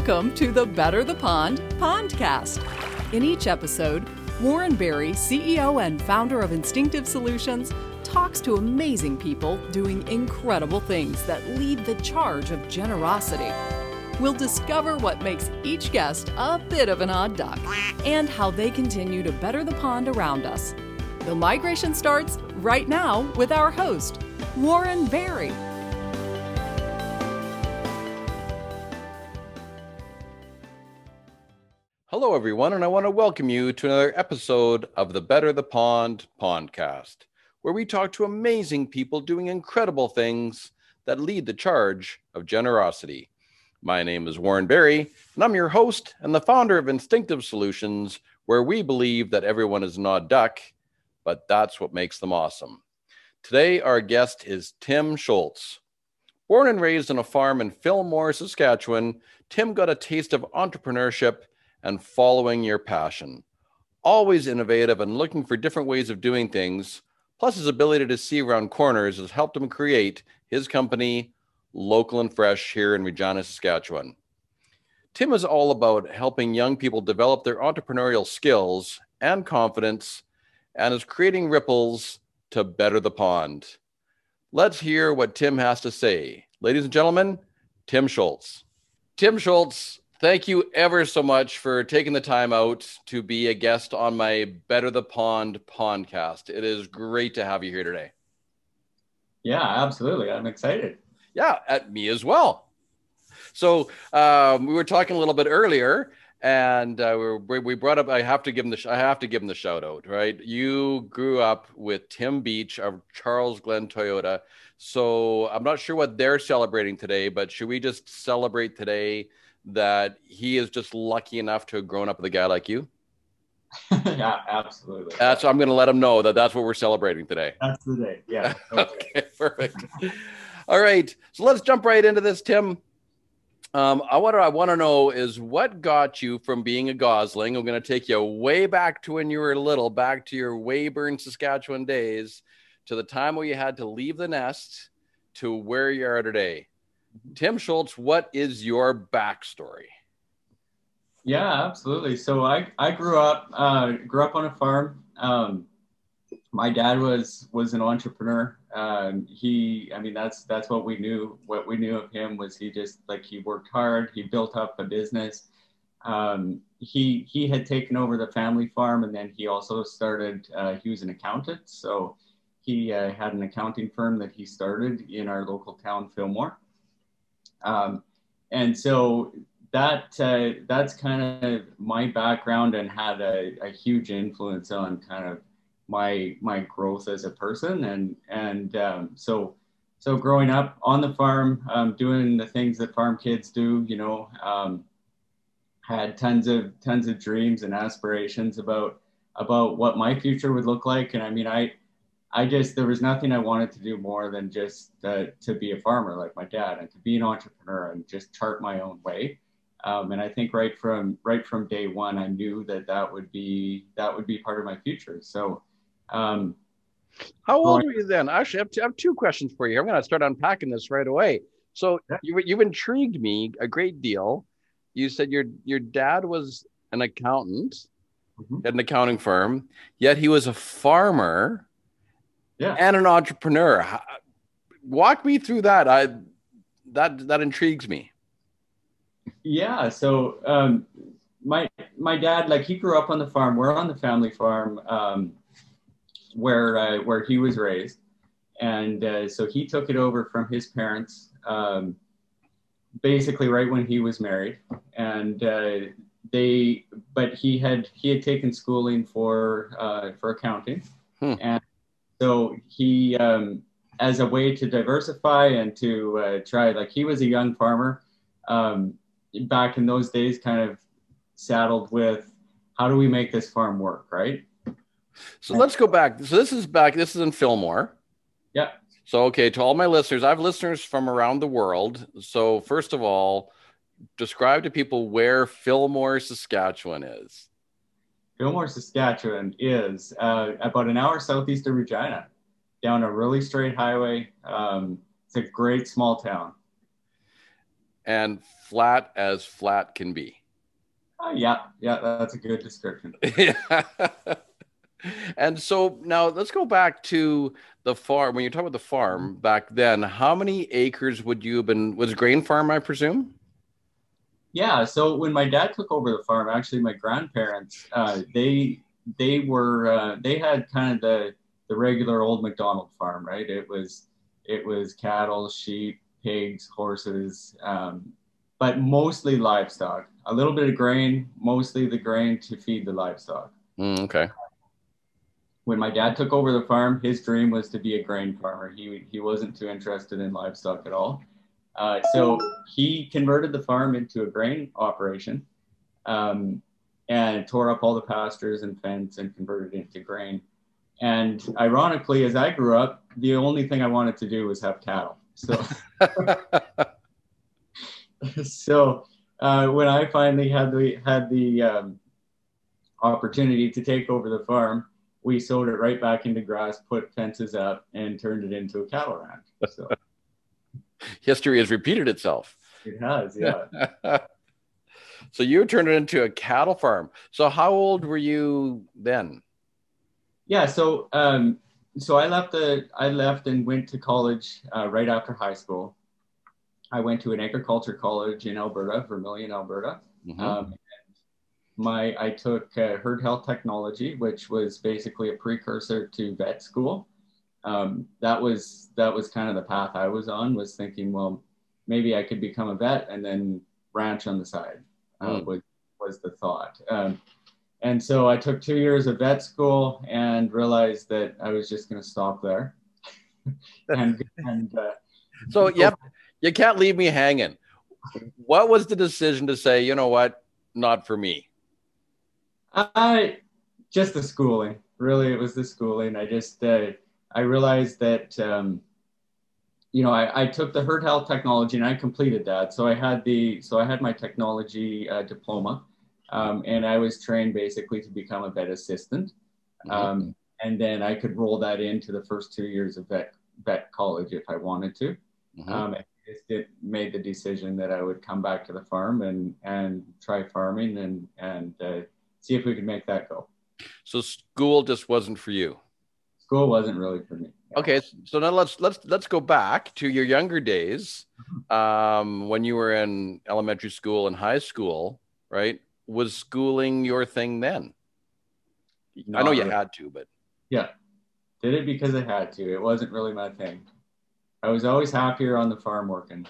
Welcome to the Better the Pond Pondcast. In each episode, Warren Berry, CEO and founder of Instinctive Solutions, talks to amazing people doing incredible things that lead the charge of generosity. We'll discover what makes each guest a bit of an odd duck and how they continue to better the pond around us. The migration starts right now with our host, Warren Berry. Hello, everyone, and I want to welcome you to another episode of the Better the Pond podcast, where we talk to amazing people doing incredible things that lead the charge of generosity. My name is Warren Berry, and I'm your host and the founder of Instinctive Solutions, where we believe that everyone is not duck, but that's what makes them awesome. Today, our guest is Tim Schultz. Born and raised on a farm in Fillmore, Saskatchewan, Tim got a taste of entrepreneurship and following your passion. Always innovative and looking for different ways of doing things, plus his ability to see around corners has helped him create his company, Local and Fresh, here in Regina, Saskatchewan. Tim is all about helping young people develop their entrepreneurial skills and confidence and is creating ripples to better the pond. Let's hear what Tim has to say. Ladies and gentlemen, Tim Schultz. Tim Schultz, thank you ever so much for taking the time out to be a guest on my Better the Pond podcast. It is great to have you here today. Yeah, absolutely. I'm excited. Yeah, at me as well. So um, we were talking a little bit earlier, and uh, we, we brought up. I have to give him the. I have to give him the shout out. Right, you grew up with Tim Beach of Charles Glenn Toyota. So I'm not sure what they're celebrating today, but should we just celebrate today that he is just lucky enough to have grown up with a guy like you? yeah, absolutely. That's I'm going to let him know that that's what we're celebrating today. That's the day. Yeah. okay, perfect. All right, so let's jump right into this, Tim. Um, I what I want to know is what got you from being a Gosling. I'm going to take you way back to when you were little, back to your Weyburn, Saskatchewan days, to the time where you had to leave the nest, to where you are today. Tim Schultz, what is your backstory? Yeah, absolutely. So I, I grew up uh, grew up on a farm. Um, my dad was was an entrepreneur. Um, he, I mean, that's that's what we knew. What we knew of him was he just like he worked hard. He built up a business. Um, he he had taken over the family farm, and then he also started. Uh, he was an accountant, so he uh, had an accounting firm that he started in our local town, Fillmore. Um, and so that uh, that's kind of my background and had a, a, huge influence on kind of my my growth as a person. And and um, so so growing up on the farm um, doing the things that farm kids do you know um, had tons of tons of dreams and aspirations about about what my future would look like. And i mean i I just there was nothing I wanted to do more than just uh, to be a farmer like my dad and to be an entrepreneur and just chart my own way. Um, and I think right from right from day one, I knew that that would be that would be part of my future. So, um, how old were you then? Actually, I have, two, I have two questions for you. I'm going to start unpacking this right away. So yeah. you, you've intrigued me a great deal. You said your your dad was an accountant mm-hmm. at an accounting firm, yet he was a farmer yeah. and an entrepreneur. Walk me through that. I that that intrigues me. Yeah. So um, my my dad, like he grew up on the farm. We're on the family farm um, where uh, where he was raised, and uh, so he took it over from his parents. Um, basically, right when he was married, and uh, they, but he had he had taken schooling for uh, for accounting, hmm. and so he, um, as a way to diversify and to uh, try, like he was a young farmer um, back in those days, kind of saddled with how do we make this farm work, right? So let's go back. So this is back. This is in Fillmore. Yeah. So okay, to all my listeners, I have listeners from around the world. So first of all, describe to people where Fillmore, Saskatchewan is. Fillmore, Saskatchewan is uh, about an hour southeast of Regina, down a really straight highway. Um, it's a great small town. and flat as flat can be. Uh, yeah, yeah, that's a good description. and so now let's go back to the farm. When you talk about the farm back then, how many acres would you have been? Was grain farm, I presume? Yeah. So when my dad took over the farm, actually, my grandparents, uh, they they were uh, they had kind of the the regular old McDonald farm, right? It was it was cattle, sheep, pigs, horses, um, but mostly livestock. A little bit of grain, mostly the grain to feed the livestock. Mm, okay. When my dad took over the farm, his dream was to be a grain farmer. He he wasn't too interested in livestock at all. Uh, so he converted the farm into a grain operation um, and tore up all the pastures and fence and converted it into grain. And ironically, as I grew up, the only thing I wanted to do was have cattle. So, so uh, when I finally had the had the um, opportunity to take over the farm, we sowed it right back into grass, put fences up, and turned it into a cattle ranch. So history has repeated itself. It has, yeah. so you turned it into a cattle farm. So how old were you then? Yeah, so um, so I left the I left and went to college uh, right after high school. I went to an agriculture college in Alberta, Vermilion, Alberta. Mm-hmm. Um, my I took uh, herd health technology, which was basically a precursor to vet school um, that was that was kind of the path I was on. Was thinking, well, maybe I could become a vet and then ranch on the side. Uh, mm. was was the thought. Um, and so I took two years of vet school and realized that I was just going to stop there. and and uh, so yep, you can't leave me hanging. What was the decision to say, you know what, not for me? I just the schooling. Really, it was the schooling. I just uh, I realized that, um, you know, I, I, took the herd health technology and I completed that. So I had the, so I had my technology uh, diploma um, and I was trained basically to become a vet assistant. Mm-hmm. Um, and then I could roll that into the first two years of vet, vet college if I wanted to. Mm-hmm. Um, I just made the decision that I would come back to the farm and, and try farming and, and uh, see if we could make that go. So school just wasn't for you school wasn't really for me. Okay, so now let's let's let's go back to your younger days, mm-hmm. um, when you were in elementary school and high school, right? Was schooling your thing then? I know you had to, but yeah, did it because I had to. It wasn't really my thing. I was always happier on the farm working.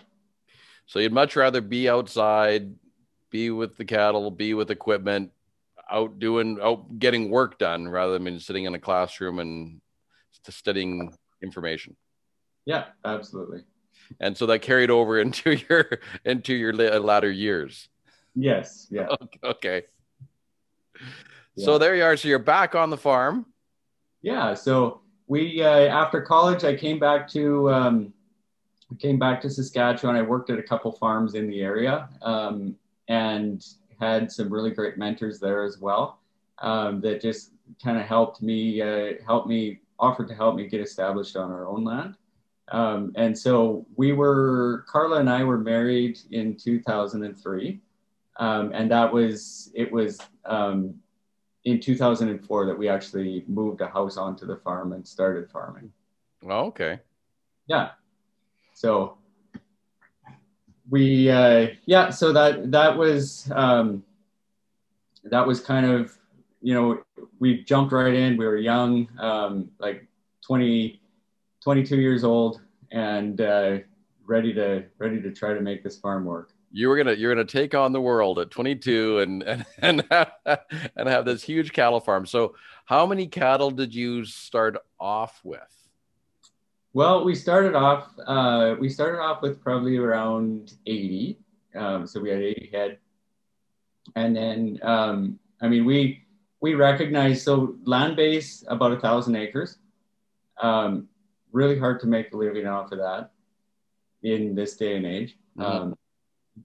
So you'd much rather be outside, be with the cattle, be with equipment, out doing out getting work done rather than sitting in a classroom and to studying information. Yeah, absolutely. And so that carried over into your into your latter years. Yes. Yeah. Okay. Yeah. So there you are. So you're back on the farm. Yeah. So we uh, after college, I came back to um, came back to Saskatchewan. I worked at a couple farms in the area um, and had some really great mentors there as well um, that just kind of helped me uh, helped me offered to help me get established on our own land. Um, and so we were, Carla and I were married in 2003. Um, and that was, it was um, in 2004 that we actually moved a house onto the farm and started farming. Oh, okay. Yeah. So we, uh, yeah, so that, that was, um, that was kind of you know, we jumped right in. We were young, um, like 20, 22 years old, and uh, ready to ready to try to make this farm work. You were gonna you're gonna take on the world at 22 and and and have, and have this huge cattle farm. So, how many cattle did you start off with? Well, we started off uh, we started off with probably around 80. Um, so we had 80 head, and then um, I mean we we recognize so land base about a thousand acres. Um, really hard to make a living off of that in this day and age. Mm-hmm. Um,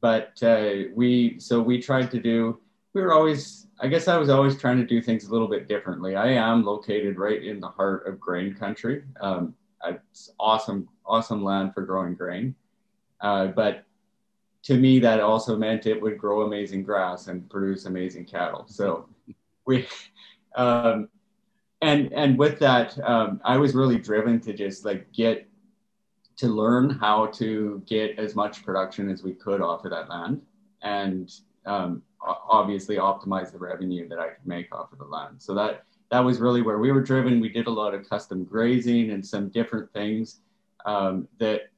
but uh, we so we tried to do. We were always, I guess, I was always trying to do things a little bit differently. I am located right in the heart of grain country. Um, it's awesome, awesome land for growing grain. Uh, but to me, that also meant it would grow amazing grass and produce amazing cattle. So we, um, and and with that, um, I was really driven to just like get to learn how to get as much production as we could off of that land, and um, obviously optimize the revenue that I could make off of the land. So that that was really where we were driven. We did a lot of custom grazing and some different things um, that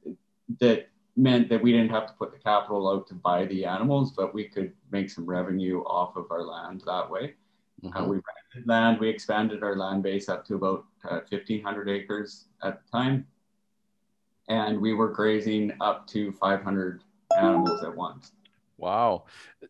that meant that we didn't have to put the capital out to buy the animals, but we could make some revenue off of our land that way. Mm-hmm. Uh, we rented land. We expanded our land base up to about uh, 1,500 acres at the time, and we were grazing up to 500 animals at once. Wow.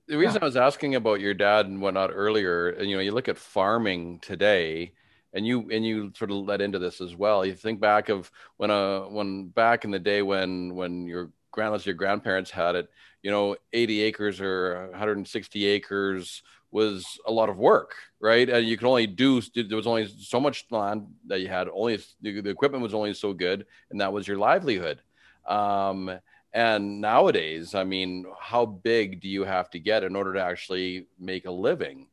The reason yeah. I was asking about your dad and whatnot earlier, and you know, you look at farming today, and you and you sort of led into this as well. You think back of when uh when back in the day when when your grandmas your grandparents had it, you know, 80 acres or 160 acres was a lot of work, right? And you could only do there was only so much land that you had. Only the, the equipment was only so good, and that was your livelihood. Um, and nowadays, I mean, how big do you have to get in order to actually make a living?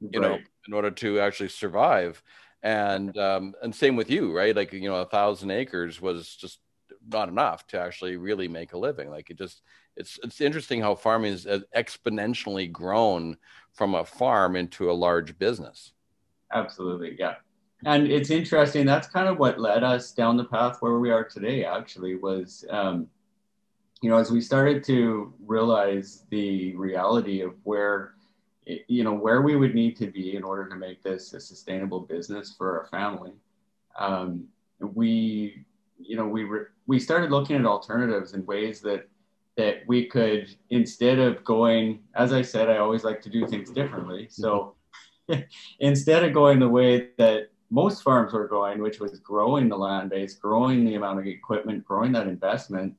You right. know, in order to actually survive. And um, and same with you, right? Like you know, a thousand acres was just not enough to actually really make a living. Like it just it's it's interesting how farming has exponentially grown from a farm into a large business. Absolutely, yeah. And it's interesting. That's kind of what led us down the path where we are today. Actually, was um, you know as we started to realize the reality of where you know where we would need to be in order to make this a sustainable business for our family um, we you know we re- we started looking at alternatives and ways that that we could instead of going as i said i always like to do things differently so instead of going the way that most farms were going which was growing the land base growing the amount of equipment growing that investment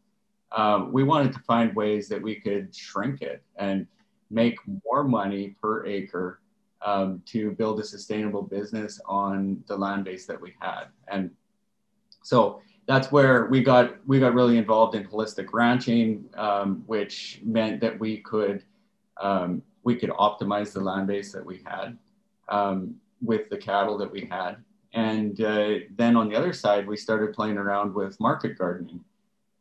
um, we wanted to find ways that we could shrink it and make more money per acre um, to build a sustainable business on the land base that we had. And so that's where we got we got really involved in holistic ranching, um, which meant that we could um, we could optimize the land base that we had um, with the cattle that we had. And uh, then on the other side, we started playing around with market gardening.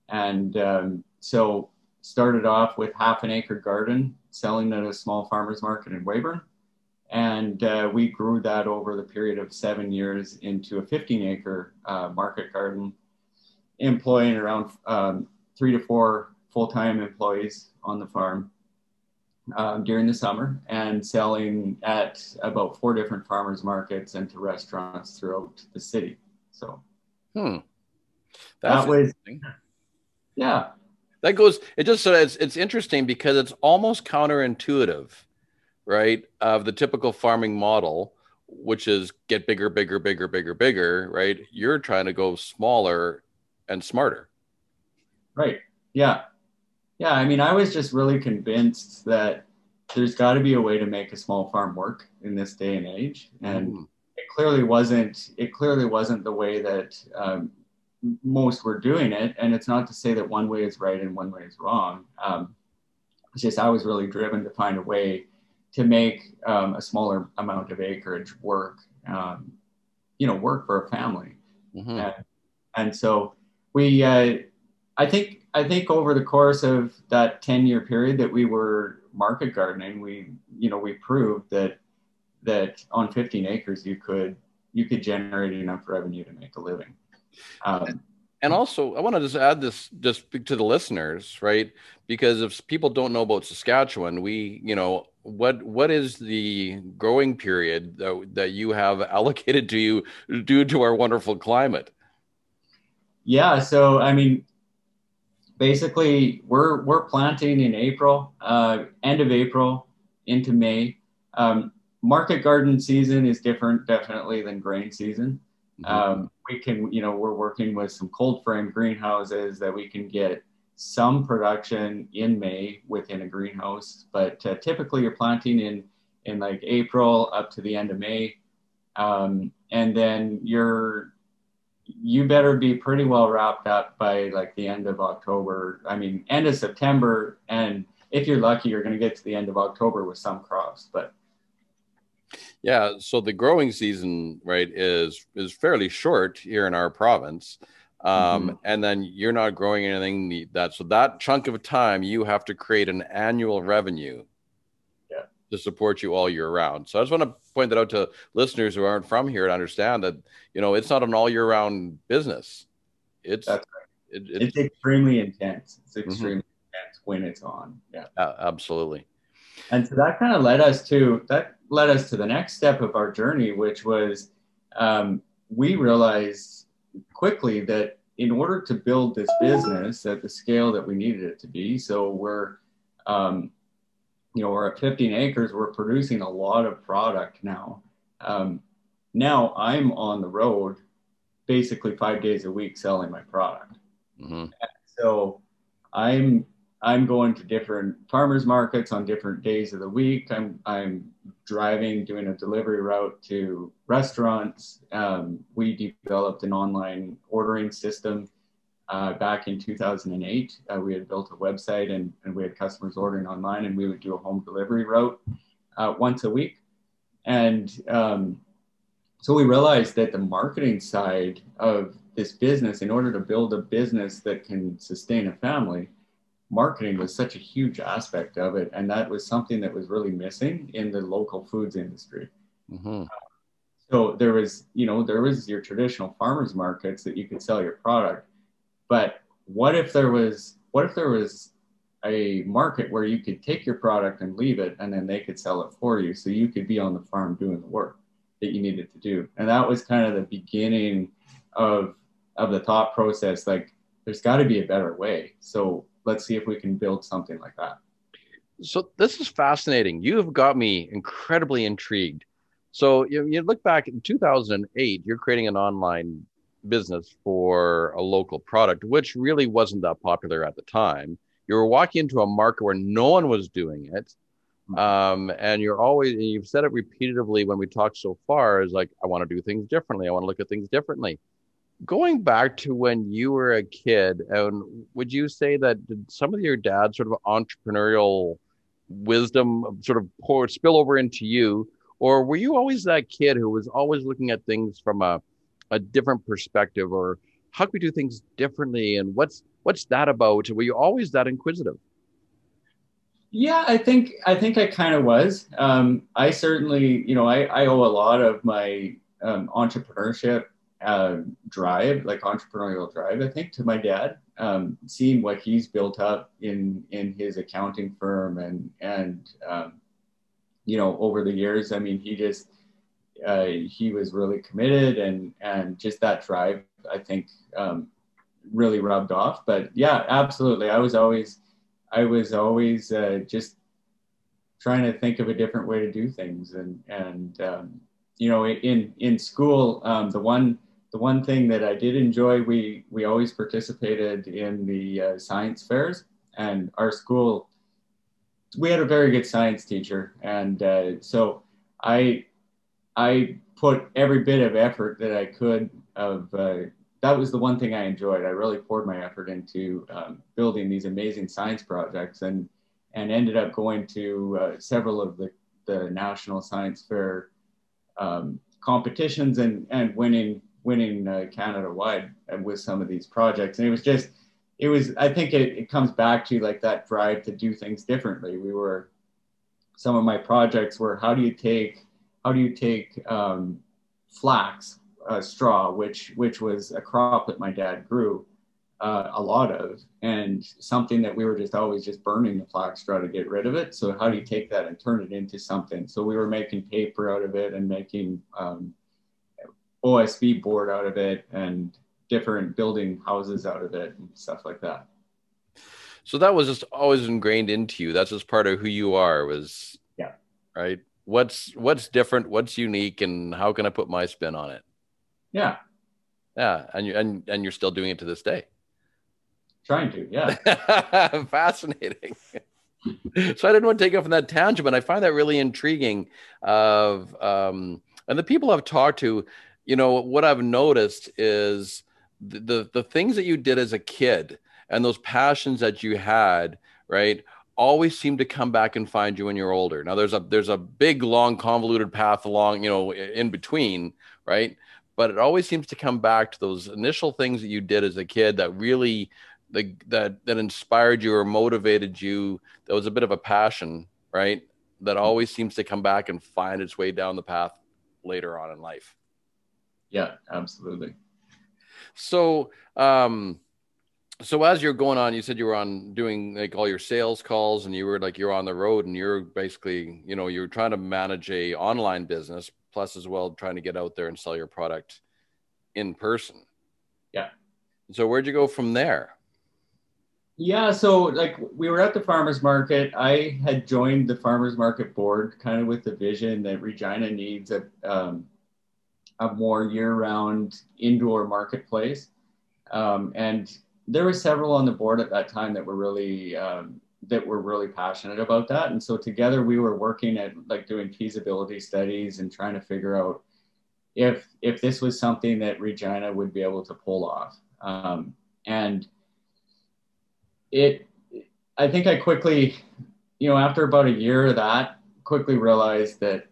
And um, so started off with half an acre garden selling at a small farmers market in Weyburn. And uh, we grew that over the period of seven years into a 15 acre uh, market garden, employing around um, three to four full time employees on the farm um, during the summer and selling at about four different farmers markets and to restaurants throughout the city. So, hmm. That's that was, yeah, that goes it just so it's it's interesting because it's almost counterintuitive right of the typical farming model which is get bigger bigger bigger bigger bigger right you're trying to go smaller and smarter right yeah yeah i mean i was just really convinced that there's got to be a way to make a small farm work in this day and age and mm. it clearly wasn't it clearly wasn't the way that um, most were doing it. And it's not to say that one way is right and one way is wrong. Um, it's just I was really driven to find a way to make um, a smaller amount of acreage work, um, you know, work for a family. Mm-hmm. And, and, so we, uh, I think, I think over the course of that 10 year period that we were market gardening, we, you know, we proved that, that on 15 acres, you could, you could generate enough revenue to make a living. Um, and also, I want to just add this just to the listeners, right? Because if people don't know about Saskatchewan, we, you know, what what is the growing period that, that you have allocated to you due to our wonderful climate? Yeah, so I mean, basically, we're we're planting in April, uh, end of April into May. Um, market garden season is different, definitely, than grain season. Mm-hmm. Um, we can, you know, we're working with some cold frame greenhouses that we can get some production in May within a greenhouse, but uh, typically you're planting in in like April up to the end of May, um, and then you're you better be pretty well wrapped up by like the end of October. I mean, end of September, and if you're lucky, you're going to get to the end of October with some crops. But yeah, so the growing season, right, is is fairly short here in our province. Um, mm-hmm. and then you're not growing anything that so that chunk of time you have to create an annual revenue. To support you all year round. So I just want to point that out to listeners who aren't from here to understand that you know it's not an all year round business. It's right. it, it, it's extremely intense. It's mm-hmm. extremely mm-hmm. intense when it's on. Yeah, uh, absolutely. And so that kind of led us to that led us to the next step of our journey, which was um, we realized quickly that in order to build this business at the scale that we needed it to be, so we're, um, you know, we're at 15 acres, we're producing a lot of product now. Um, now I'm on the road basically five days a week selling my product. Mm-hmm. So I'm I'm going to different farmers markets on different days of the week. I'm I'm driving, doing a delivery route to restaurants. Um, we developed an online ordering system uh, back in 2008. Uh, we had built a website and, and we had customers ordering online, and we would do a home delivery route uh, once a week. And um, so we realized that the marketing side of this business, in order to build a business that can sustain a family, marketing was such a huge aspect of it. And that was something that was really missing in the local foods industry. Mm-hmm. So there was, you know, there was your traditional farmers markets that you could sell your product. But what if there was, what if there was a market where you could take your product and leave it and then they could sell it for you so you could be on the farm doing the work that you needed to do and that was kind of the beginning of of the thought process like there's got to be a better way so let's see if we can build something like that. So this is fascinating. You have got me incredibly intrigued. So you, you look back in 2008, you're creating an online business for a local product, which really wasn't that popular at the time. You were walking into a market where no one was doing it. Hmm. Um, and you're always, and you've said it repeatedly when we talked so far is like, I want to do things differently. I want to look at things differently going back to when you were a kid, and would you say that did some of your dad's sort of entrepreneurial wisdom sort of pour spill over into you, or were you always that kid who was always looking at things from a a different perspective, or how can we do things differently, and what's what's that about? Were you always that inquisitive? Yeah, I think I think I kind of was. Um, I certainly, you know, I, I owe a lot of my um, entrepreneurship uh, drive, like entrepreneurial drive, I think, to my dad. Um, seeing what he's built up in in his accounting firm and and um, you know over the years, I mean, he just uh, he was really committed and and just that drive, I think, um, really rubbed off. But yeah, absolutely, I was always I was always uh, just trying to think of a different way to do things. And and um, you know in in school um, the one the one thing that I did enjoy, we we always participated in the uh, science fairs, and our school, we had a very good science teacher, and uh, so I I put every bit of effort that I could of uh, that was the one thing I enjoyed. I really poured my effort into um, building these amazing science projects, and and ended up going to uh, several of the the national science fair um, competitions and and winning winning uh, Canada wide with some of these projects. And it was just, it was, I think it, it comes back to like that drive to do things differently. We were, some of my projects were how do you take, how do you take um, flax uh, straw, which, which was a crop that my dad grew uh, a lot of and something that we were just always just burning the flax straw to get rid of it. So how do you take that and turn it into something? So we were making paper out of it and making um, OSB board out of it and different building houses out of it and stuff like that. So that was just always ingrained into you. That's just part of who you are. Was yeah, right. What's what's different? What's unique? And how can I put my spin on it? Yeah, yeah, and you and and you're still doing it to this day. Trying to, yeah. Fascinating. so I didn't want to take off on that tangent, but I find that really intriguing. Of um, and the people I've talked to, you know, what I've noticed is the, the, the things that you did as a kid and those passions that you had, right, always seem to come back and find you when you're older. Now there's a there's a big long convoluted path along, you know, in between, right? But it always seems to come back to those initial things that you did as a kid that really the, that that inspired you or motivated you. That was a bit of a passion, right? That always seems to come back and find its way down the path later on in life. Yeah, absolutely. So, um, so as you're going on, you said you were on doing like all your sales calls, and you were like you're on the road, and you're basically, you know, you're trying to manage a online business, plus as well trying to get out there and sell your product in person. Yeah. So where'd you go from there? Yeah, so like we were at the farmers market. I had joined the farmers market board kind of with the vision that Regina needs a um, a more year-round indoor marketplace. Um, and there were several on the board at that time that were really um, that were really passionate about that. And so together we were working at like doing feasibility studies and trying to figure out if if this was something that Regina would be able to pull off. Um, and it, I think I quickly, you know, after about a year of that, quickly realized that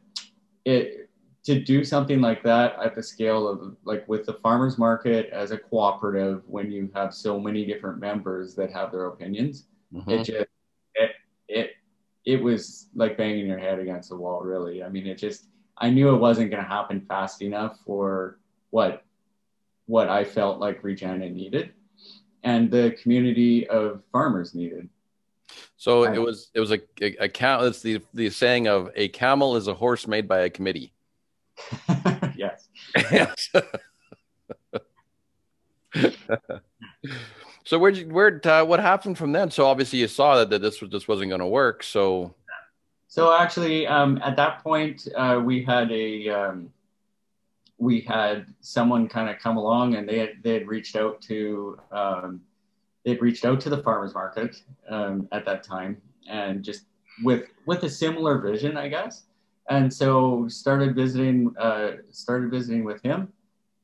it to do something like that at the scale of like with the farmers market as a cooperative when you have so many different members that have their opinions mm-hmm. it just it, it it was like banging your head against the wall really. I mean it just i knew it wasn't going to happen fast enough for what what i felt like regina needed and the community of farmers needed. So it was it was a, a, a camel it's the the saying of a camel is a horse made by a committee yes. so where'd you where uh, what happened from then? So obviously you saw that, that this was this wasn't going to work. So so actually um, at that point uh, we had a um, we had someone kind of come along and they had, they had reached out to um, they'd reached out to the farmers market um, at that time and just with with a similar vision i guess and so started visiting uh, started visiting with him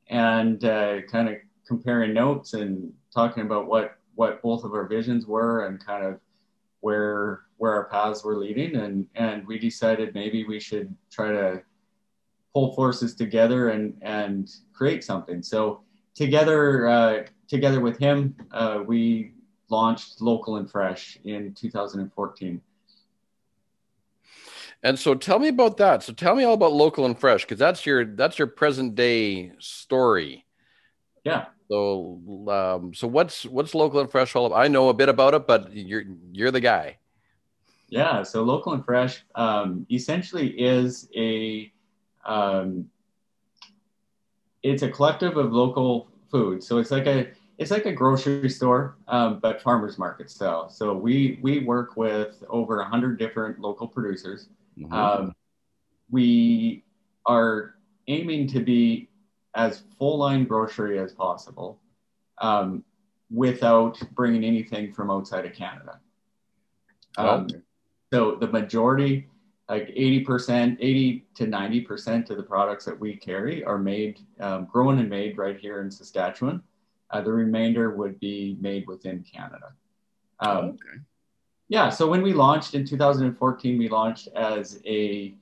and uh, kind of comparing notes and talking about what what both of our visions were and kind of where where our paths were leading. And and we decided maybe we should try to pull forces together and and create something. So together uh, together with him uh, we launched local and fresh in 2014 and so tell me about that. So tell me all about local and fresh because that's your that's your present day story. Yeah. So um, so what's what's local and fresh all about? I know a bit about it, but you're you're the guy. Yeah. So local and fresh um, essentially is a um, it's a collective of local food. So it's like a it's like a grocery store, um, but farmers market style. So we we work with over a hundred different local producers Mm-hmm. Um, we are aiming to be as full line grocery as possible um, without bringing anything from outside of Canada. Um, okay. So the majority, like 80%, 80 to 90% of the products that we carry are made, um, grown and made right here in Saskatchewan. Uh, the remainder would be made within Canada. Um, okay yeah, so when we launched in 2014, we launched as a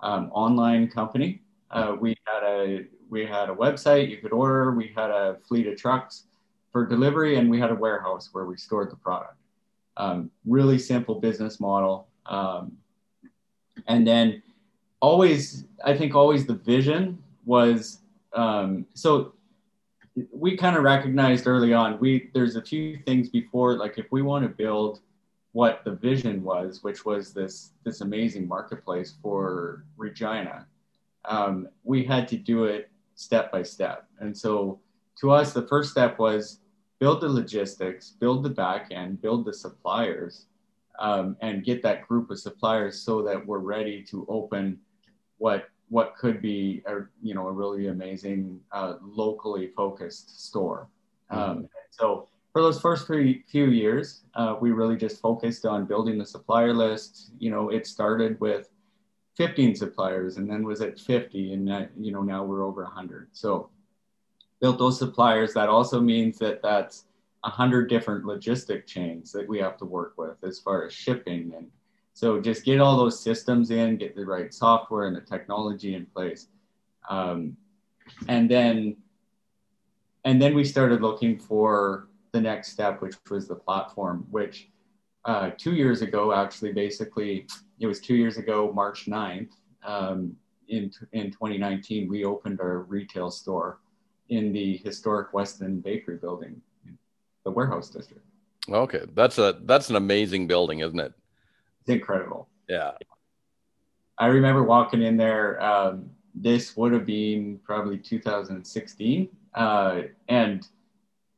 um, online company. Uh, we had a we had a website you could order. We had a fleet of trucks for delivery, and we had a warehouse where we stored the product. Um, really simple business model. Um, and then always, I think always the vision was um, so we kind of recognized early on we there's a few things before like if we want to build what the vision was, which was this this amazing marketplace for Regina. Um, we had to do it step by step, and so to us, the first step was build the logistics, build the back end, build the suppliers, um, and get that group of suppliers so that we're ready to open what what could be a you know a really amazing uh, locally focused store. Mm-hmm. Um, so for those first few, few years, uh, we really just focused on building the supplier list. You know, it started with 15 suppliers and then was at 50 and uh, you know now we're over 100 so built those suppliers that also means that that's 100 different logistic chains that we have to work with as far as shipping and so just get all those systems in get the right software and the technology in place um, and then and then we started looking for the next step which was the platform which uh, two years ago actually basically it was two years ago, March 9th, um, in, in 2019, we opened our retail store in the historic Weston Bakery building, the warehouse district. Okay, that's a that's an amazing building, isn't it? It's incredible. Yeah. I remember walking in there. Um, this would have been probably 2016, uh, and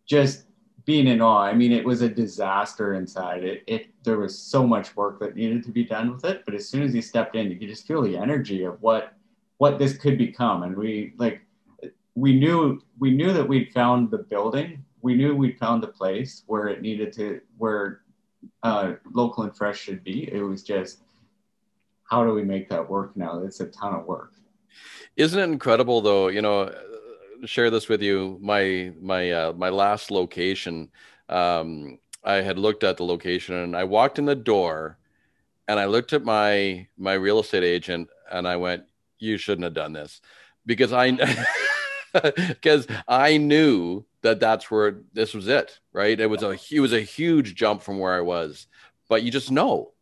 just being in awe. I mean, it was a disaster inside. It, it there was so much work that needed to be done with it. But as soon as he stepped in, you could just feel the energy of what what this could become. And we like we knew we knew that we'd found the building. We knew we'd found the place where it needed to where uh, local and fresh should be. It was just how do we make that work now? It's a ton of work. Isn't it incredible though? You know, share this with you. My my uh, my last location. Um, I had looked at the location and I walked in the door, and I looked at my my real estate agent and I went, "You shouldn't have done this," because I because I knew that that's where this was it. Right? It was a it was a huge jump from where I was, but you just know.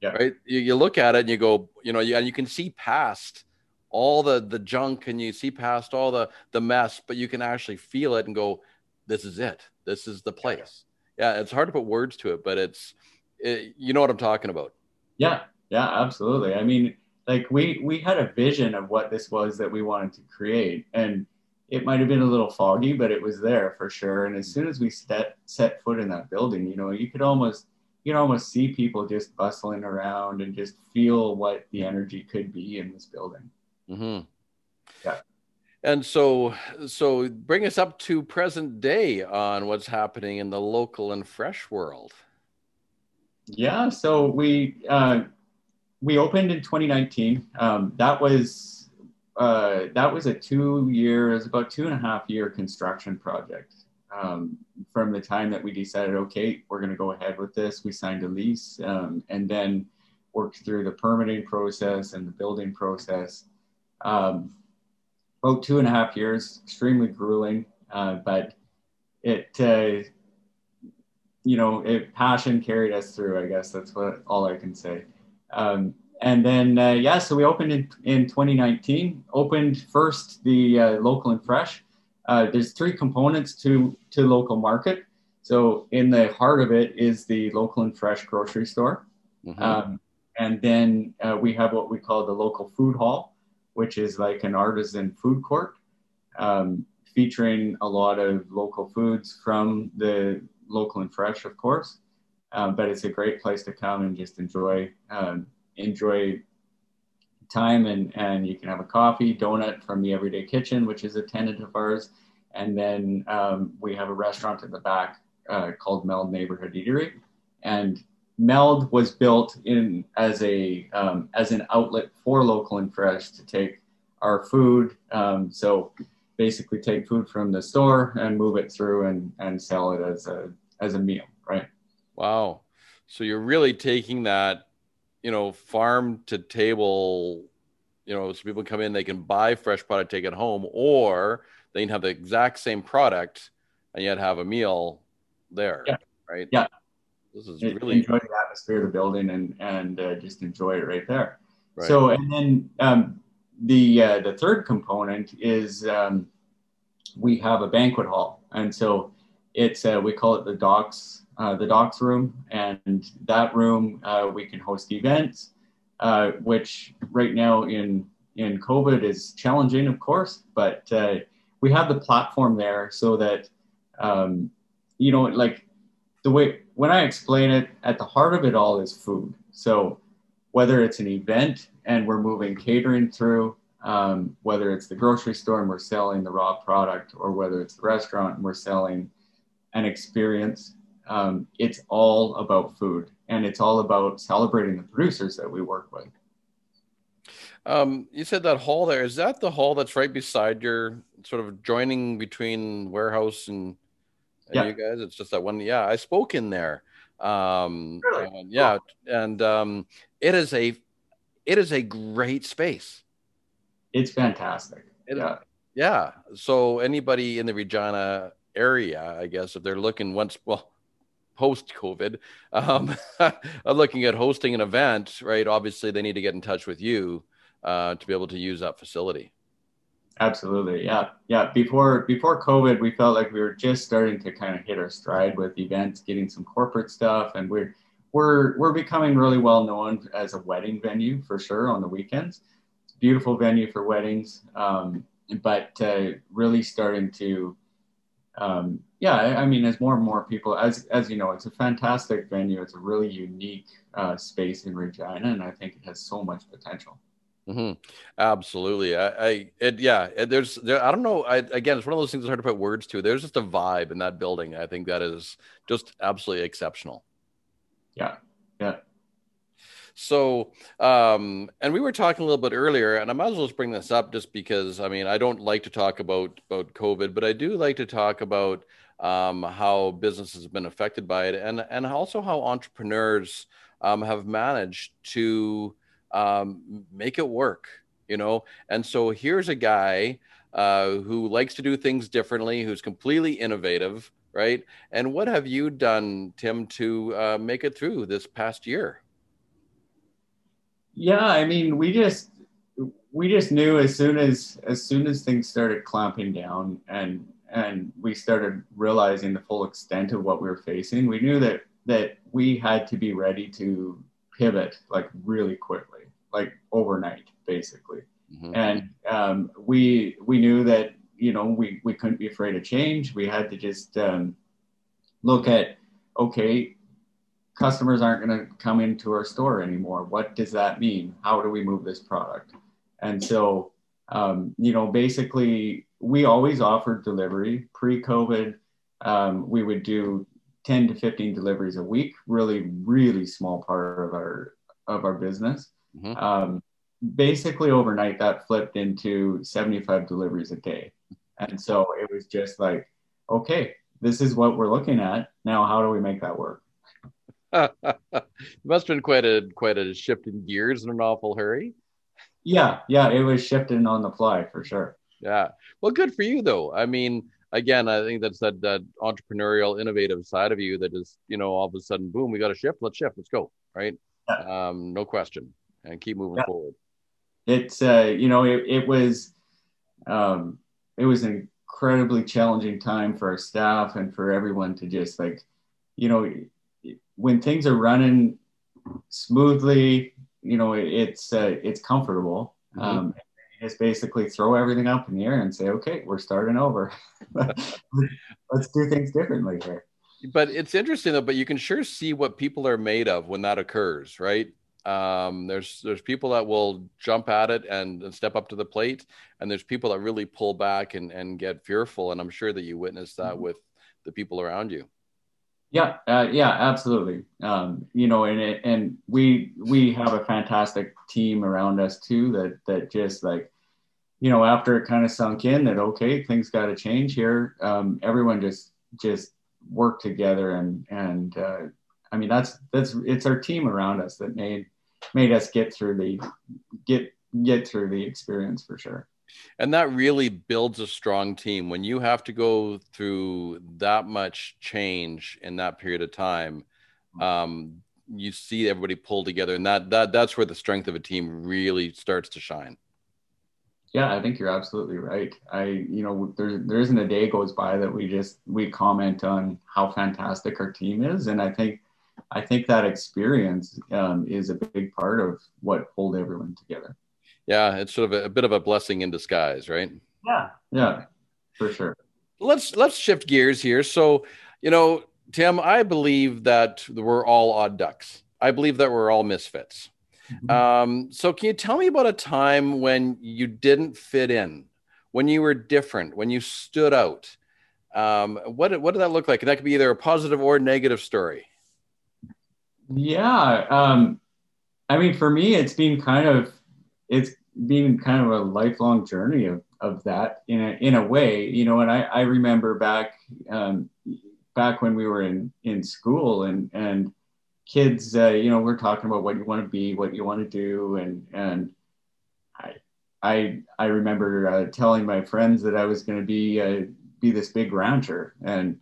Yeah. Right. You, you look at it and you go, you know, and you can see past all the the junk and you see past all the the mess but you can actually feel it and go this is it. This is the place. Yeah it's hard to put words to it but it's it, you know what i'm talking about. Yeah yeah absolutely. I mean like we we had a vision of what this was that we wanted to create and it might have been a little foggy but it was there for sure. And as soon as we set set foot in that building you know you could almost you can almost see people just bustling around and just feel what the energy could be in this building Mm-hmm. Yeah. And so, so bring us up to present day on what's happening in the local and fresh world. Yeah. So we uh, we opened in 2019. Um, that was uh, that was a two years, about two and a half year construction project. Um, from the time that we decided, okay, we're going to go ahead with this, we signed a lease, um, and then worked through the permitting process and the building process um, about two and a half years, extremely grueling, uh, but it, uh, you know, it passion carried us through. I guess that's what all I can say. Um, and then uh, yeah, so we opened in, in 2019. Opened first the uh, local and fresh. Uh, there's three components to to local market. So in the heart of it is the local and fresh grocery store. Mm-hmm. Um, and then uh, we have what we call the local food hall, which is like an artisan food court um, featuring a lot of local foods from the local and fresh, of course. Um, but it's a great place to come and just enjoy um, enjoy time and and you can have a coffee donut from the everyday kitchen which is a tenant of ours and then um, we have a restaurant at the back uh, called meld neighborhood eatery and Meld was built in as a um, as an outlet for local and fresh to take our food. Um, so basically, take food from the store and move it through and and sell it as a as a meal, right? Wow. So you're really taking that, you know, farm to table. You know, so people come in, they can buy fresh product, take it home, or they can have the exact same product and yet have a meal there, yeah. right? Yeah, this is really enjoy the atmosphere of the building and and uh, just enjoy it right there. Right. So and then um, the uh, the third component is um, we have a banquet hall, and so it's uh, we call it the docks uh, the docks room, and that room uh, we can host events, uh, which right now in in COVID is challenging, of course, but we have the platform there so that um, you know like the way when I explain it, at the heart of it all is food. So whether it's an event and we're moving catering through, um, whether it's the grocery store and we're selling the raw product, or whether it's the restaurant and we're selling an experience, um, it's all about food and it's all about celebrating the producers that we work with. Um, you said that hall there. Is that the hall that's right beside your sort of joining between warehouse and, and Yeah. you guys? It's just that one. Yeah, I spoke in there. Um, Really? and yeah, and um, it is a it is a great space. It's fantastic. It- yeah. Yeah. So anybody in the Regina area, I guess, if they're looking once, well, post COVID, um, are looking at hosting an event, right? Obviously, they need to get in touch with you uh, to be able to use that facility. Absolutely. Yeah. Yeah. Before before COVID, we felt like we were just starting to kind of hit our stride with events, getting some corporate stuff, and we're we're we're becoming really well known as a wedding venue for sure on the weekends. It's a beautiful venue for weddings, um, but uh, really starting to, um, yeah. I, I mean, as more and more people, as as you know, it's a fantastic venue. It's a really unique uh, space in Regina, and I think it has so much potential. Hmm Absolutely. I, I it, yeah, it, there's, there, I don't know. I, again, it's one of those things that's hard to put words to. There's just a vibe in that building. I think that is just absolutely exceptional. Yeah. Yeah. So, um, and we were talking a little bit earlier, and I might as well just bring this up just because I mean, I don't like to talk about about COVID, but I do like to talk about um, how business has been affected by it, and and also how entrepreneurs um, have managed to um, make it work. You know, and so here's a guy uh, who likes to do things differently, who's completely innovative, right? And what have you done, Tim, to uh, make it through this past year? Yeah, I mean, we just we just knew as soon as as soon as things started clamping down and and we started realizing the full extent of what we were facing, we knew that that we had to be ready to pivot like really quickly, like overnight, basically. Mhm. And um, we we knew that you know we we couldn't be afraid of change. We had to just um, look at okay, customers aren't going to come into our store anymore. What does that mean? How do we move this product? And so, um, you know, basically, we always offered delivery pre COVID. Um, we would do 10 to 15 deliveries a week, really, really small part of our of our business. Mhm. Um, basically, overnight, that flipped into 75 deliveries a day. And so it was just like, okay, this is what we're looking at. Now, how do we make that work? it must have been quite a quite a shift in gears in an awful hurry. Yeah, yeah, it was shifting on the fly for sure. Yeah. Well, good for you though. I mean, again, I think that's that that entrepreneurial, innovative side of you that is, you know, all of a sudden, boom, we got to shift. Let's shift. Let's go. Right. Um, no question. And keep moving Yeah. forward. It's uh, you know, it, it was um, it was an incredibly challenging time for our staff and for everyone to just like, you know, when things are running smoothly, you know, it, it's uh, it's comfortable. Mhm. Um, just basically throw everything up in the air and say, okay, we're starting over. Let's do things differently here. But it's interesting though, but you can sure see what people are made of when that occurs, right? Um, there's there's people that will jump at it and, and step up to the plate, and there's people that really pull back and, and get fearful. And I'm sure that you witnessed that Mhm. with the people around you. Yeah, uh, yeah, absolutely. Um, you know, and it, and we we have a fantastic team around us too. That that just like, you know, after it kind of sunk in that okay, things got to change here. Um, everyone just just worked together, and and uh, I mean that's that's it's our team around us that made made us get through the get get through the experience for sure. And that really builds a strong team when you have to go through that much change in that period of time. Um, you see everybody pull together, and that that that's where the strength of a team really starts to shine. Yeah, I think you're absolutely right. I, you know, there there isn't a day goes by that we just we comment on how fantastic our team is, and I think I think that experience um, is a big part of what pulled everyone together. Yeah, it's sort of a, a bit of a blessing in disguise, right? Yeah, yeah, for sure. let's let's shift gears here. So, you know, Tim, I believe that we're all odd ducks. I believe that we're all misfits. Um, so, can you tell me about a time when you didn't fit in, when you were different, when you stood out? Um, what what did that look like? And that could be either a positive or negative story. Yeah, um, I mean, for me, it's been kind of it's been kind of a lifelong journey of, of that in a, in a way, you know, and I, I remember back, um, back when we were in, in school and, and kids, uh, you know, we're talking about what you want to be, what you want to do. And, and I, I, I remember uh, telling my friends that I was going to be, uh, be this big rancher and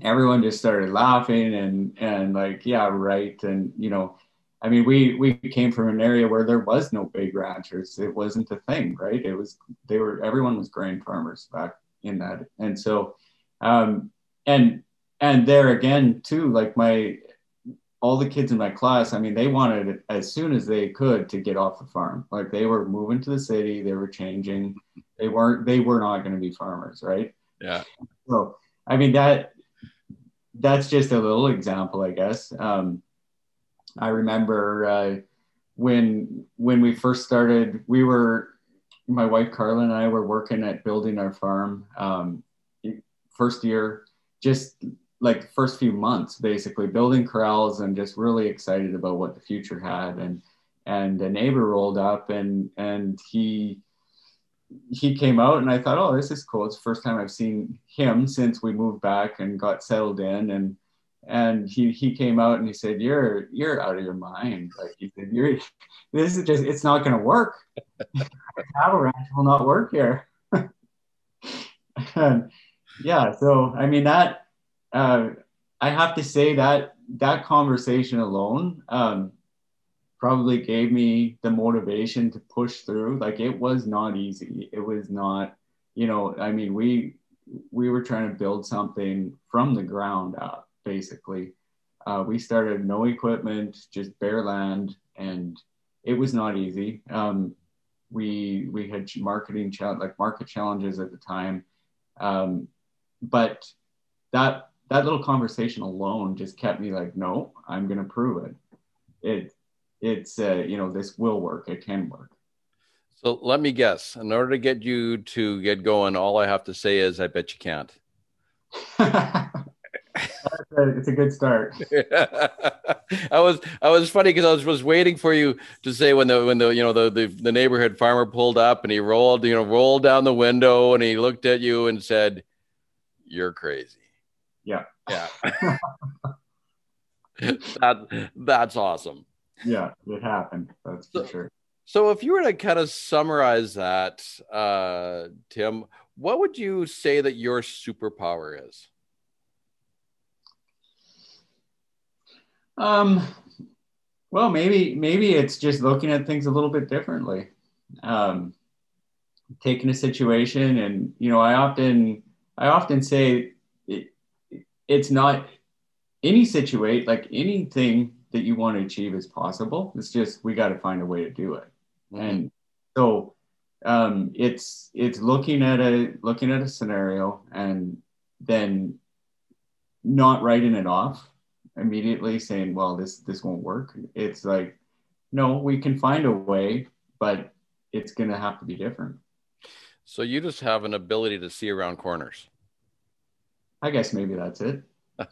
everyone just started laughing and, and like, yeah, right. And, you know, I mean, we we came from an area where there was no big ranchers. It wasn't a thing, right? It was they were everyone was grain farmers back in that, and so, um, and and there again too, like my all the kids in my class. I mean, they wanted it as soon as they could to get off the farm. Like they were moving to the city, they were changing. They weren't. They were not going to be farmers, right? Yeah. So I mean that that's just a little example, I guess. Um, I remember uh, when when we first started, we were my wife Carla and I were working at building our farm. Um, first year, just like first few months, basically building corrals and just really excited about what the future had. And and a neighbor rolled up and and he he came out and I thought, oh, this is cool. It's the first time I've seen him since we moved back and got settled in. And and he he came out and he said you're you're out of your mind like he said you're this is just it's not going to work cattle ranch will not work here and yeah so i mean that uh, i have to say that that conversation alone um, probably gave me the motivation to push through like it was not easy it was not you know i mean we we were trying to build something from the ground up basically. Uh, we started no equipment, just bare land, and it was not easy. Um, we we had marketing challenge like market challenges at the time, um, but that that little conversation alone just kept me like, no, I'm gonna prove it. It it's uh, you know this will work. It can work. So let me guess. In order to get you to get going, all I have to say is, I bet you can't. it's a good start. I was I was funny because I was, was waiting for you to say when the when the you know the, the the neighborhood farmer pulled up and he rolled you know rolled down the window and he looked at you and said, "You're crazy." Yeah. Yeah. that that's awesome. Yeah, it happened. That's for sure. So, if you were to kind of summarize that, uh, Tim, what would you say that your superpower is? Um, well, maybe maybe it's just looking at things a little bit differently. Um, taking a situation, and you know, I often I often say it, it's not any situate like anything that you want to achieve is possible. It's just we got to find a way to do it, mm-hmm. and so um, it's it's looking at a looking at a scenario and then not writing it off immediately saying, well, this this won't work. It's like, no, we can find a way, but it's going to have to be different. So you just have an ability to see around corners. I guess maybe that's it.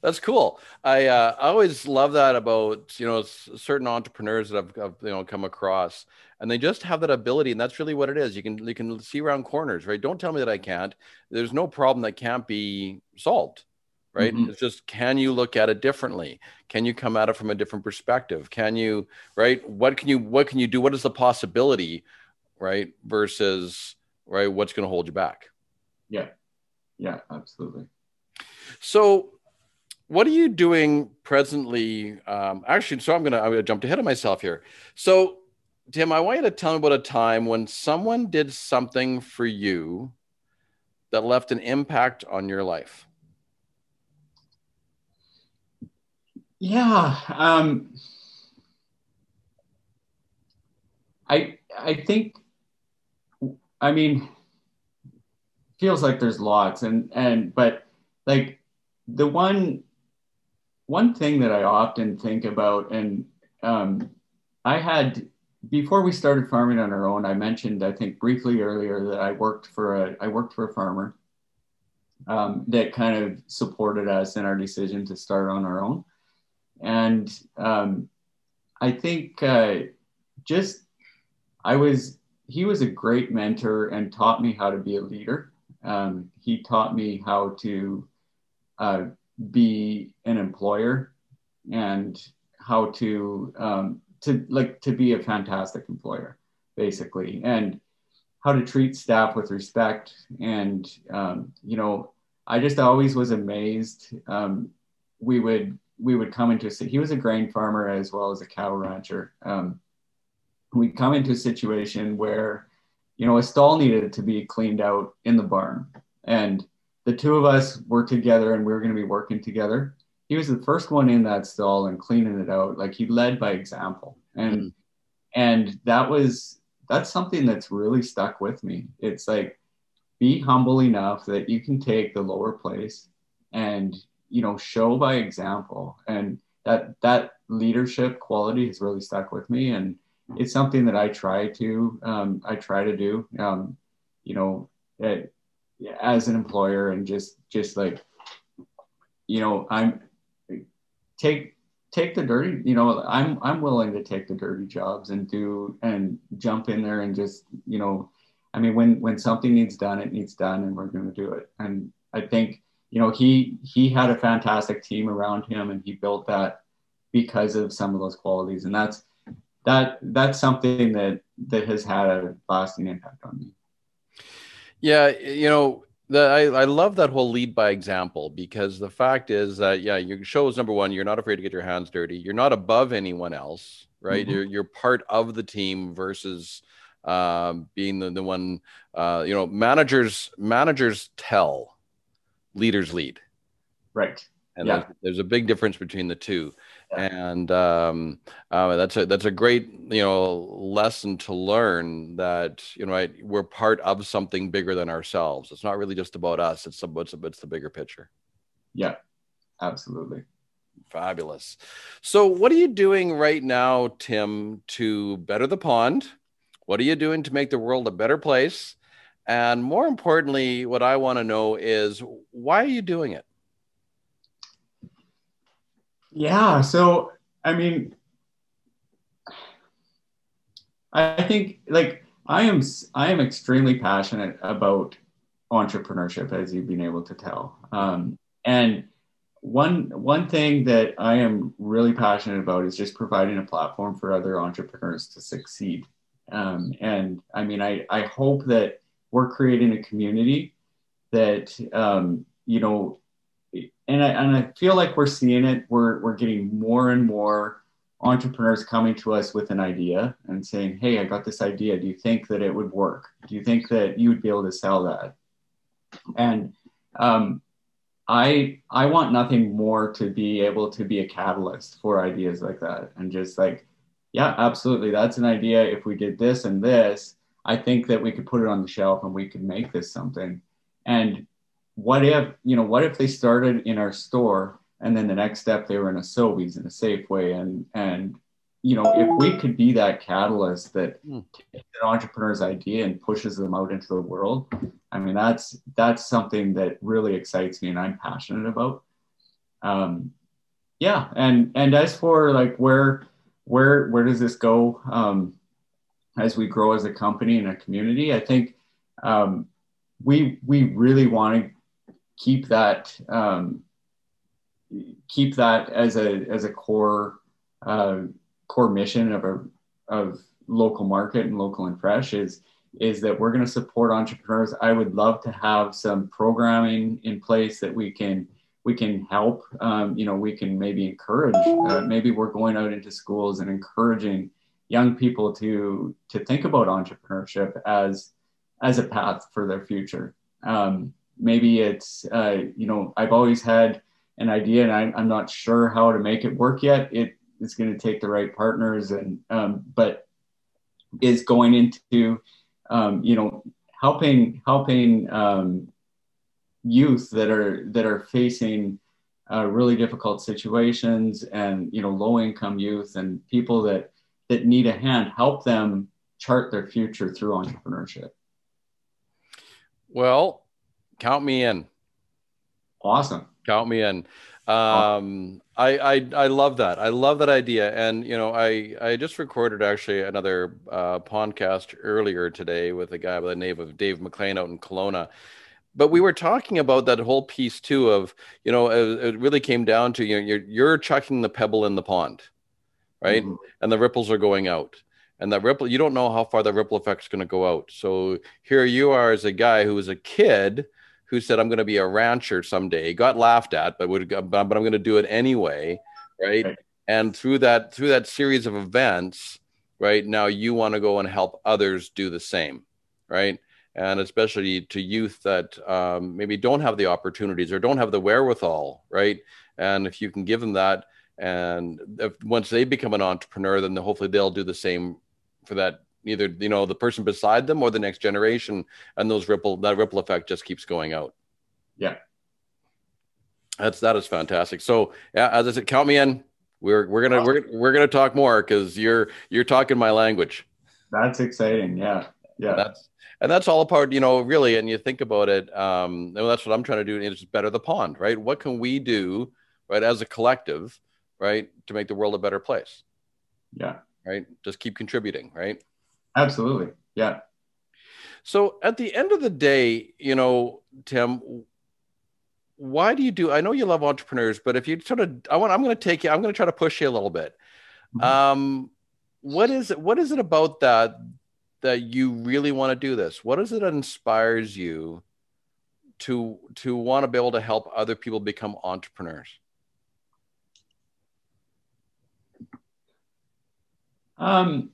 That's cool. I uh, I always love that about you know certain entrepreneurs that I've, I've, you know come across, and they just have that ability, and that's really what it is. You can you can see around corners, right? Don't tell me that I can't. There's no problem that can't be solved right mm-hmm. it's just can you look at it differently can you come at it from a different perspective can you right what can you what can you do what is the possibility right versus right what's going to hold you back yeah yeah absolutely so what are you doing presently um, actually so i'm gonna i'm gonna jump ahead of myself here so tim i want you to tell me about a time when someone did something for you that left an impact on your life Yeah. Um, I I think I mean feels like there's lots and and but like the one one thing that I often think about and um, I had before we started farming on our own I mentioned I think briefly earlier that I worked for a I worked for a farmer um, that kind of supported us in our decision to start on our own and um, I think uh, just I was he was a great mentor and taught me how to be a leader. Um, he taught me how to uh, be an employer and how to um, to like to be a fantastic employer, basically, and how to treat staff with respect. And um, you know, I just always was amazed. Um, we would we would come into he was a grain farmer as well as a cow rancher. Um, we'd come into a situation where, you know, a stall needed to be cleaned out in the barn, and the two of us were together and we were going to be working together. He was the first one in that stall and cleaning it out. Like he led by example, and mm-hmm. and that was that's something that's really stuck with me. It's like be humble enough that you can take the lower place and you know show by example and that that leadership quality has really stuck with me and it's something that i try to um, i try to do um, you know it, as an employer and just just like you know i'm take take the dirty you know i'm i'm willing to take the dirty jobs and do and jump in there and just you know i mean when when something needs done it needs done and we're going to do it and i think you know, he he had a fantastic team around him, and he built that because of some of those qualities, and that's that that's something that that has had a lasting impact on me. Yeah, you know, the, I, I love that whole lead by example because the fact is that yeah, your show is number one. You're not afraid to get your hands dirty. You're not above anyone else, right? Mm-hmm. You're you're part of the team versus um, being the, the one. Uh, you know, managers managers tell leaders lead. Right. And yeah. there's, there's, a big difference between the two. And um, uh, that's a that's a great you know lesson to learn that you know right, we're part of something bigger than ourselves. It's not really just about us. It's the it's, it's the bigger picture. Yeah, absolutely. Fabulous. So, what are you doing right now, Tim, to better the pond? What are you doing to make the world a better place? And more importantly, what I want to know is why are you doing it? Yeah. So, I mean, I think like I am, I am extremely passionate about entrepreneurship, as you've been able to tell. Um, and one one thing that I am really passionate about is just providing a platform for other entrepreneurs to succeed. Um, and I mean, I I hope that we're creating a community that um, you know and I, and I feel like we're seeing it. We're, we're getting more and more entrepreneurs coming to us with an idea and saying hey i got this idea. Do you think that it would work? Do you think that you would be able to sell that? And um, i i want nothing more to be able to be a catalyst for ideas like that. And just like yeah absolutely. That's an idea. If we did this and this I think that we could put it on the shelf and we could make this something. And what if, you know, what if they started in our store and then the next step they were in a Sobeys in a Safeway and and you know, if we could be that catalyst that mm. takes an entrepreneur's idea and pushes them out into the world, I mean, that's that's something that really excites me and I'm passionate about. Um, yeah, and and as for like where where where does this go? Um, as we grow as a company and a community. I think um, we we really want to keep that um, keep that as a as a core uh, core mission of a of local market and local and fresh is is that we're going to support entrepreneurs. I would love to have some programming in place that we can we can help. Um, you know, we can maybe encourage. Uh, maybe we're going out into schools and encouraging young people to to think about entrepreneurship as as a path for their future. Um, maybe it's uh, you know I've always had an idea and I, I'm not sure how to make it work yet. It it's going to take the right partners and um, but is going into um, you know helping helping um, youth that are that are facing uh, really difficult situations and you know low income youth and people that that need a hand help them chart their future through entrepreneurship? Well, count me in. Awesome. Count me in. Um, I, I I love that. I love that idea. And you know, I I just recorded actually another uh, podcast earlier today with a guy by the name of Dave McLean out in Kelowna. But we were talking about that whole piece too of you know it, it really came down to you know you're you're chucking the pebble in the pond, right? Mm-hmm. And the ripples are going out and that ripple you don't know how far the ripple effect is going to go out so here you are as a guy who was a kid who said i'm going to be a rancher someday. Got laughed at but would but i'm going to do it anyway right? right. And through that through that series of events right now you want to go and help others do the same right? And especially to youth that um, maybe don't have the opportunities or don't have the wherewithal right? And if you can give them that and if, once they become an entrepreneur then hopefully they'll do the same for that either you know the person beside them or the next generation and those ripple that ripple effect just keeps going out. Yeah. That's that is fantastic. So yeah as i said count me in. We're we're gonna we're, we're gonna talk more because you're you're talking my language. That's exciting. Yeah. Yeah. That's and that's all a part you know really and you think about it um and that's what i'm trying to do is better the pond right? What can we do right as a collective right to make the world a better place? Yeah. Right? Just keep contributing, right? Absolutely. Yeah. So at the end of the day, you know, Tim, why do you do? I know you love entrepreneurs, but if you sort of, I want, I'm going to take you, I'm going to try to push you a little bit. Mm-hmm. Um, what is it? What is it about that that you really want to do this? What is it that inspires you to to want to be able to help other people become entrepreneurs? Um,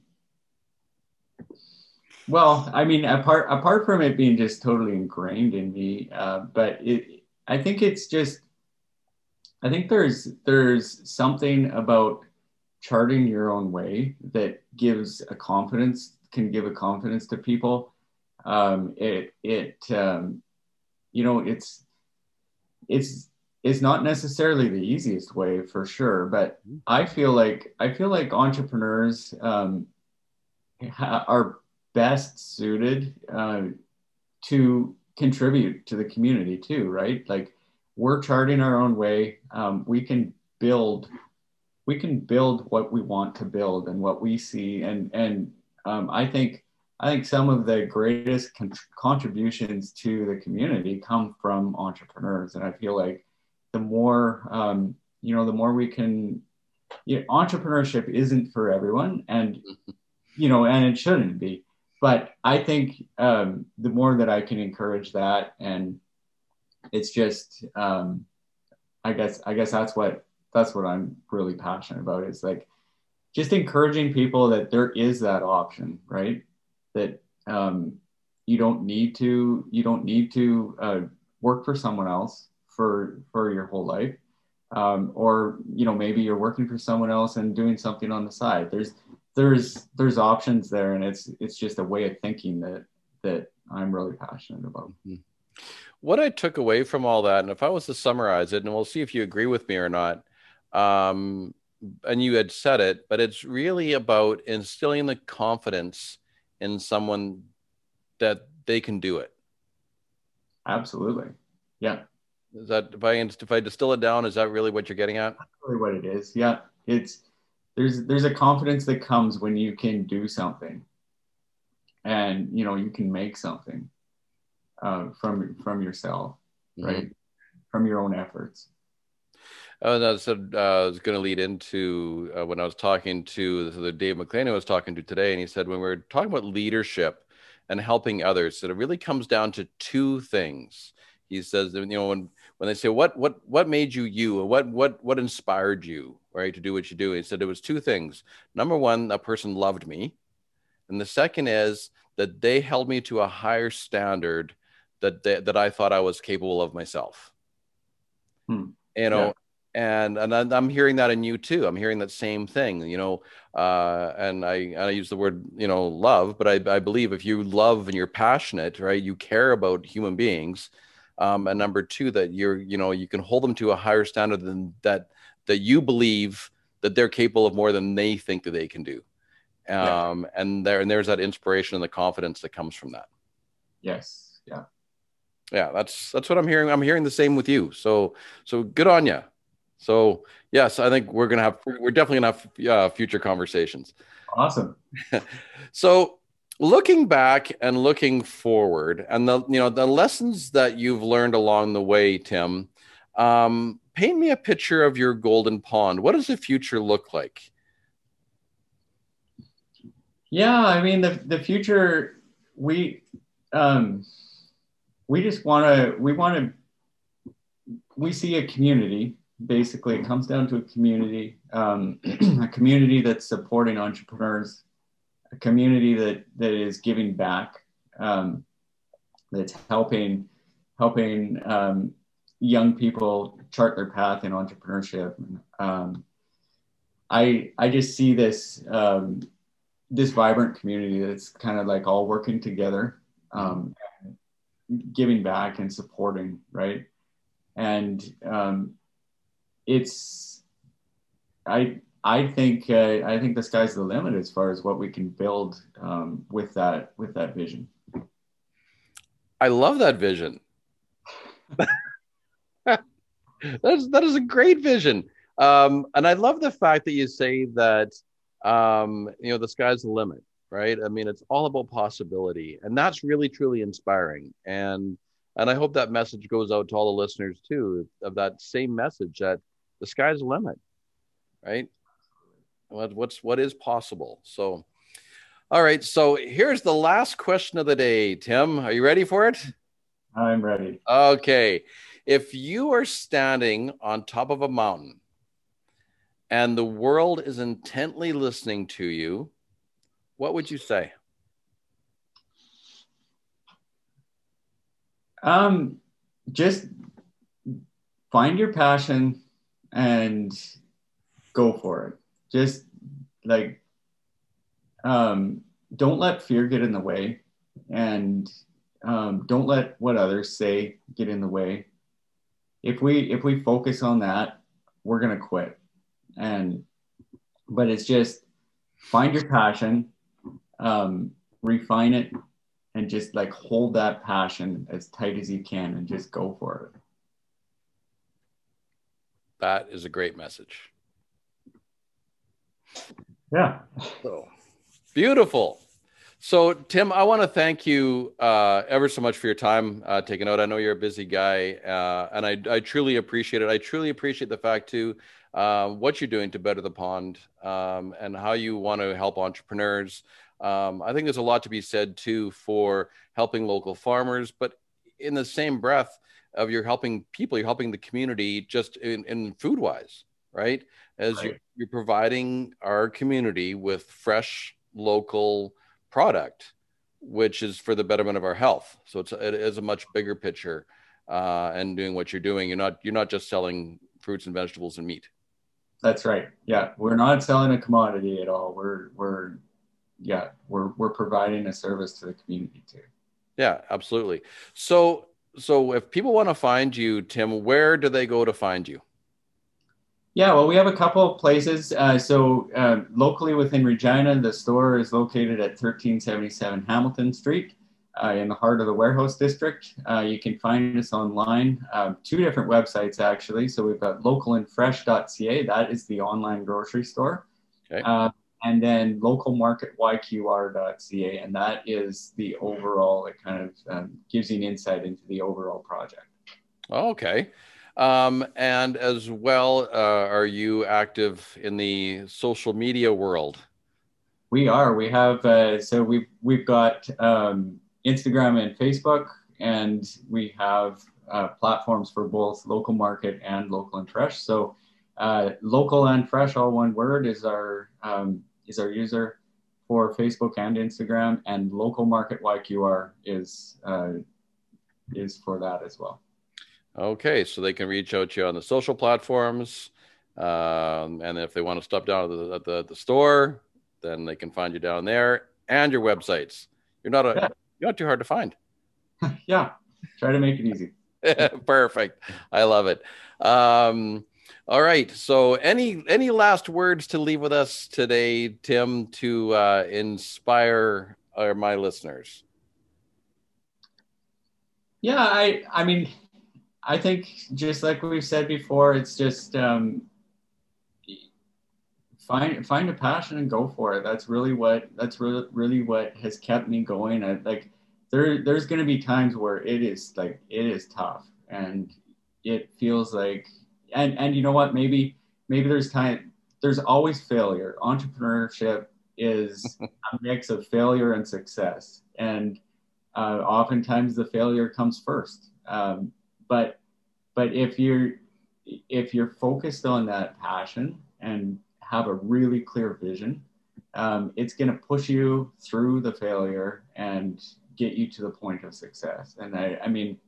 well, I mean, apart apart from it being just totally ingrained in me, uh, but it, I think it's just, I think there's there's something about charting your own way that gives a confidence can give a confidence to people. Um, it it um, you know it's it's it's not necessarily the easiest way for sure but mm-hmm. i feel like i feel like entrepreneurs um, are best suited uh, to contribute to the community too right? Like we're charting our own way. Um, we can build we can build what we want to build and what we see. And and um, i think i think some of the greatest con- contributions to the community come from entrepreneurs. And i feel like the more um, you know the more we can you know, entrepreneurship isn't for everyone. And you know and it shouldn't be but i think um, the more that i can encourage that and it's just um, i guess i guess that's what that's what i'm really passionate about is like just encouraging people that there is that option right? That um, you don't need to you don't need to uh, work for someone else for for your whole life. Um, or you know maybe you're working for someone else and doing something on the side. There's there's there's options there and it's it's just a way of thinking that that i'm really passionate about mm-hmm. what i took away from all that and if i was to summarize it and we'll see if you agree with me or not um, and you had said it but it's really about instilling the confidence in someone that they can do it absolutely yeah is that if I if I distill it down, is that really what you're getting at? That's really what it is. Yeah, it's there's there's a confidence that comes when you can do something, and you know you can make something uh, from from yourself, mm-hmm. right? From your own efforts. Oh, no, so uh, I was going to lead into uh, when I was talking to the Dave McLean I was talking to today, and he said when we're talking about leadership and helping others, that it really comes down to two things. He says, that, you know, when when they say what what what made you you? What what what inspired you right to do what you do? He said it was two things. Number one a person loved me. And the second is that they held me to a higher standard that they, that i thought i was capable of myself. Hmm. you know yeah. and and i'm hearing that in you too. I'm hearing that same thing you know uh, and I, and I use the word you know love but I, I believe if you love and you're passionate right you care about human beings um, and number two that you're you know you can hold them to a higher standard than that that you believe that they're capable of more than they think that they can do. Um, yeah. and there and there's that inspiration and the confidence that comes from that. Yes. Yeah. Yeah that's that's what i'm hearing. I'm hearing the same with you. So so good on you So yes, I think we're gonna have we're definitely gonna have uh, future conversations. Awesome. so looking back and looking forward, and the you know the lessons that you've learned along the way, Tim. Um, paint me a picture of your golden pond. What does the future look like? Yeah, I mean the the future we um, we just want to we want to we see a community basically it comes down to a community um, a community that's supporting entrepreneurs a community that that is giving back um, that's helping helping um, young people chart their path in entrepreneurship. Um, I I just see this um, this vibrant community that's kind of like all working together um, giving back and supporting right? And um, it's i i think uh, i think the sky's the limit as far as what we can build um, with that with that vision. I love that vision. That's that is a great vision. Um, and i love the fact that you say that um, you know the sky's the limit right? I mean it's all about possibility and that's really truly inspiring. And and i hope that message goes out to all the listeners too of that same message that the sky's the limit right what, what's what is possible? So all right so here's the last question of the day tim. Are you ready for it? I'm ready. Okay. If you are standing on top of a mountain and the world is intently listening to you what would you say? Um, just find your passion and go for it. Just like, um, don't let fear get in the way and um, don't let what others say get in the way. If we if we focus on that, we're gonna quit. And but it's just find your passion um, refine it and just like hold that passion as tight as you can and just go for it. That is a great message. Yeah. So beautiful. So, Tim, I want to thank you uh, ever so much for your time uh, taking out. I know you're a busy guy, uh, and I, I, truly appreciate it. I truly appreciate the fact too uh, what you're doing to better the pond um, and how you want to help entrepreneurs. Um, I think there's a lot to be said too for helping local farmers, but in the same breath of you're helping people, you're helping the community just in, in food wise, right? As right. You're, you're providing our community with fresh local product, which is for the betterment of our health. So it's it is a much bigger picture, uh, and doing what you're doing, you're not you're not just selling fruits and vegetables and meat. That's right. Yeah, we're not selling a commodity at all. We're we're yeah, we're we're providing a service to the community too. Yeah, absolutely. So so if people want to find you, Tim, where do they go to find you? Yeah, well, we have a couple of places. Uh, so uh, locally within Regina, the store is located at 1377 Hamilton Street. Uh, in the heart of the warehouse district. Uh, you can find us online, um, two different websites actually. So we've got localandfresh.ca, that is the online grocery store. Okay. Uh, and then localmarketyqr.ca, and that is the overall, it kind of um, gives you an insight into the overall project. Okay. Um, and as well, uh, are you active in the social media world? We are. We have, uh, so we've, we've got um, Instagram and Facebook, and we have uh, platforms for both local market and local and fresh. So uh, local and fresh, all one word, is our um, is our user for Facebook and Instagram, and local market YQR is uh, is for that as well. Okay, so they can reach out to you on the social platforms, um, and if they want to stop down at the, at the, the, store, then they can find you down there and your websites. You're not a yeah. you're not too hard to find. yeah, try to make it easy. Perfect. I love it. Um, all right. So, any any last words to leave with us today, Tim, to uh, inspire our, my listeners? Yeah, I I mean, I think just like we've said before, it's just um, find find a passion and go for it. That's really what that's really really what has kept me going. I, like there there's going to be times where it is like it is tough and it feels like and and you know what maybe maybe there's time there's always failure. Entrepreneurship is a mix of failure and success and uh, oftentimes the failure comes first. Um, but but if you're if you're focused on that passion and have a really clear vision, um, it's going to push you through the failure and get you to the point of success. And I, I mean,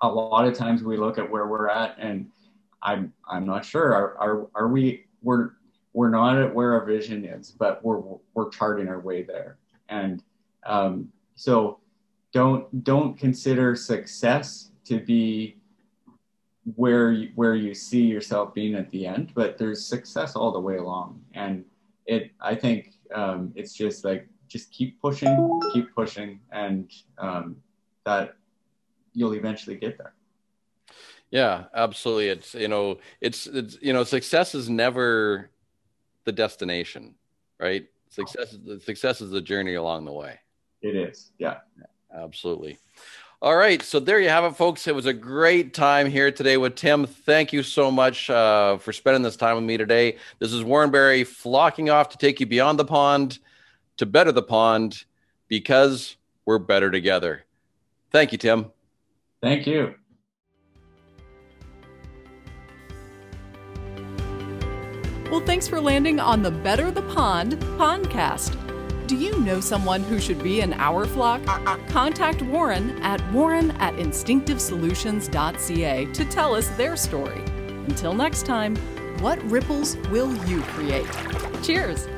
a lot of times we look at where we're at, and I'm I'm not sure. Are are, are we we're we're not at where our vision is, but we're we're charting our way there. And um, so don't don't consider success to be where you, where you see yourself being at the end, but there's success all the way along. And it, I think um, it's just like just keep pushing, keep pushing, and um, that you'll eventually get there. Yeah, absolutely. It's you know, it's it's you know, success is never the destination, right? Success success is the journey along the way. It is. Yeah. Absolutely. All right, so there you have it, folks. It was a great time here today with Tim. Thank you so much uh, for spending this time with me today. This is Warren Barry flocking off to take you beyond the pond to better the pond because we're better together. Thank you, Tim. Thank you. Well, thanks for landing on the Better the Pond podcast. Do you know someone who should be in our flock? Uh, uh. Contact Warren at warren at instinctivesolutions.ca to tell us their story. Until next time, what ripples will you create? Cheers!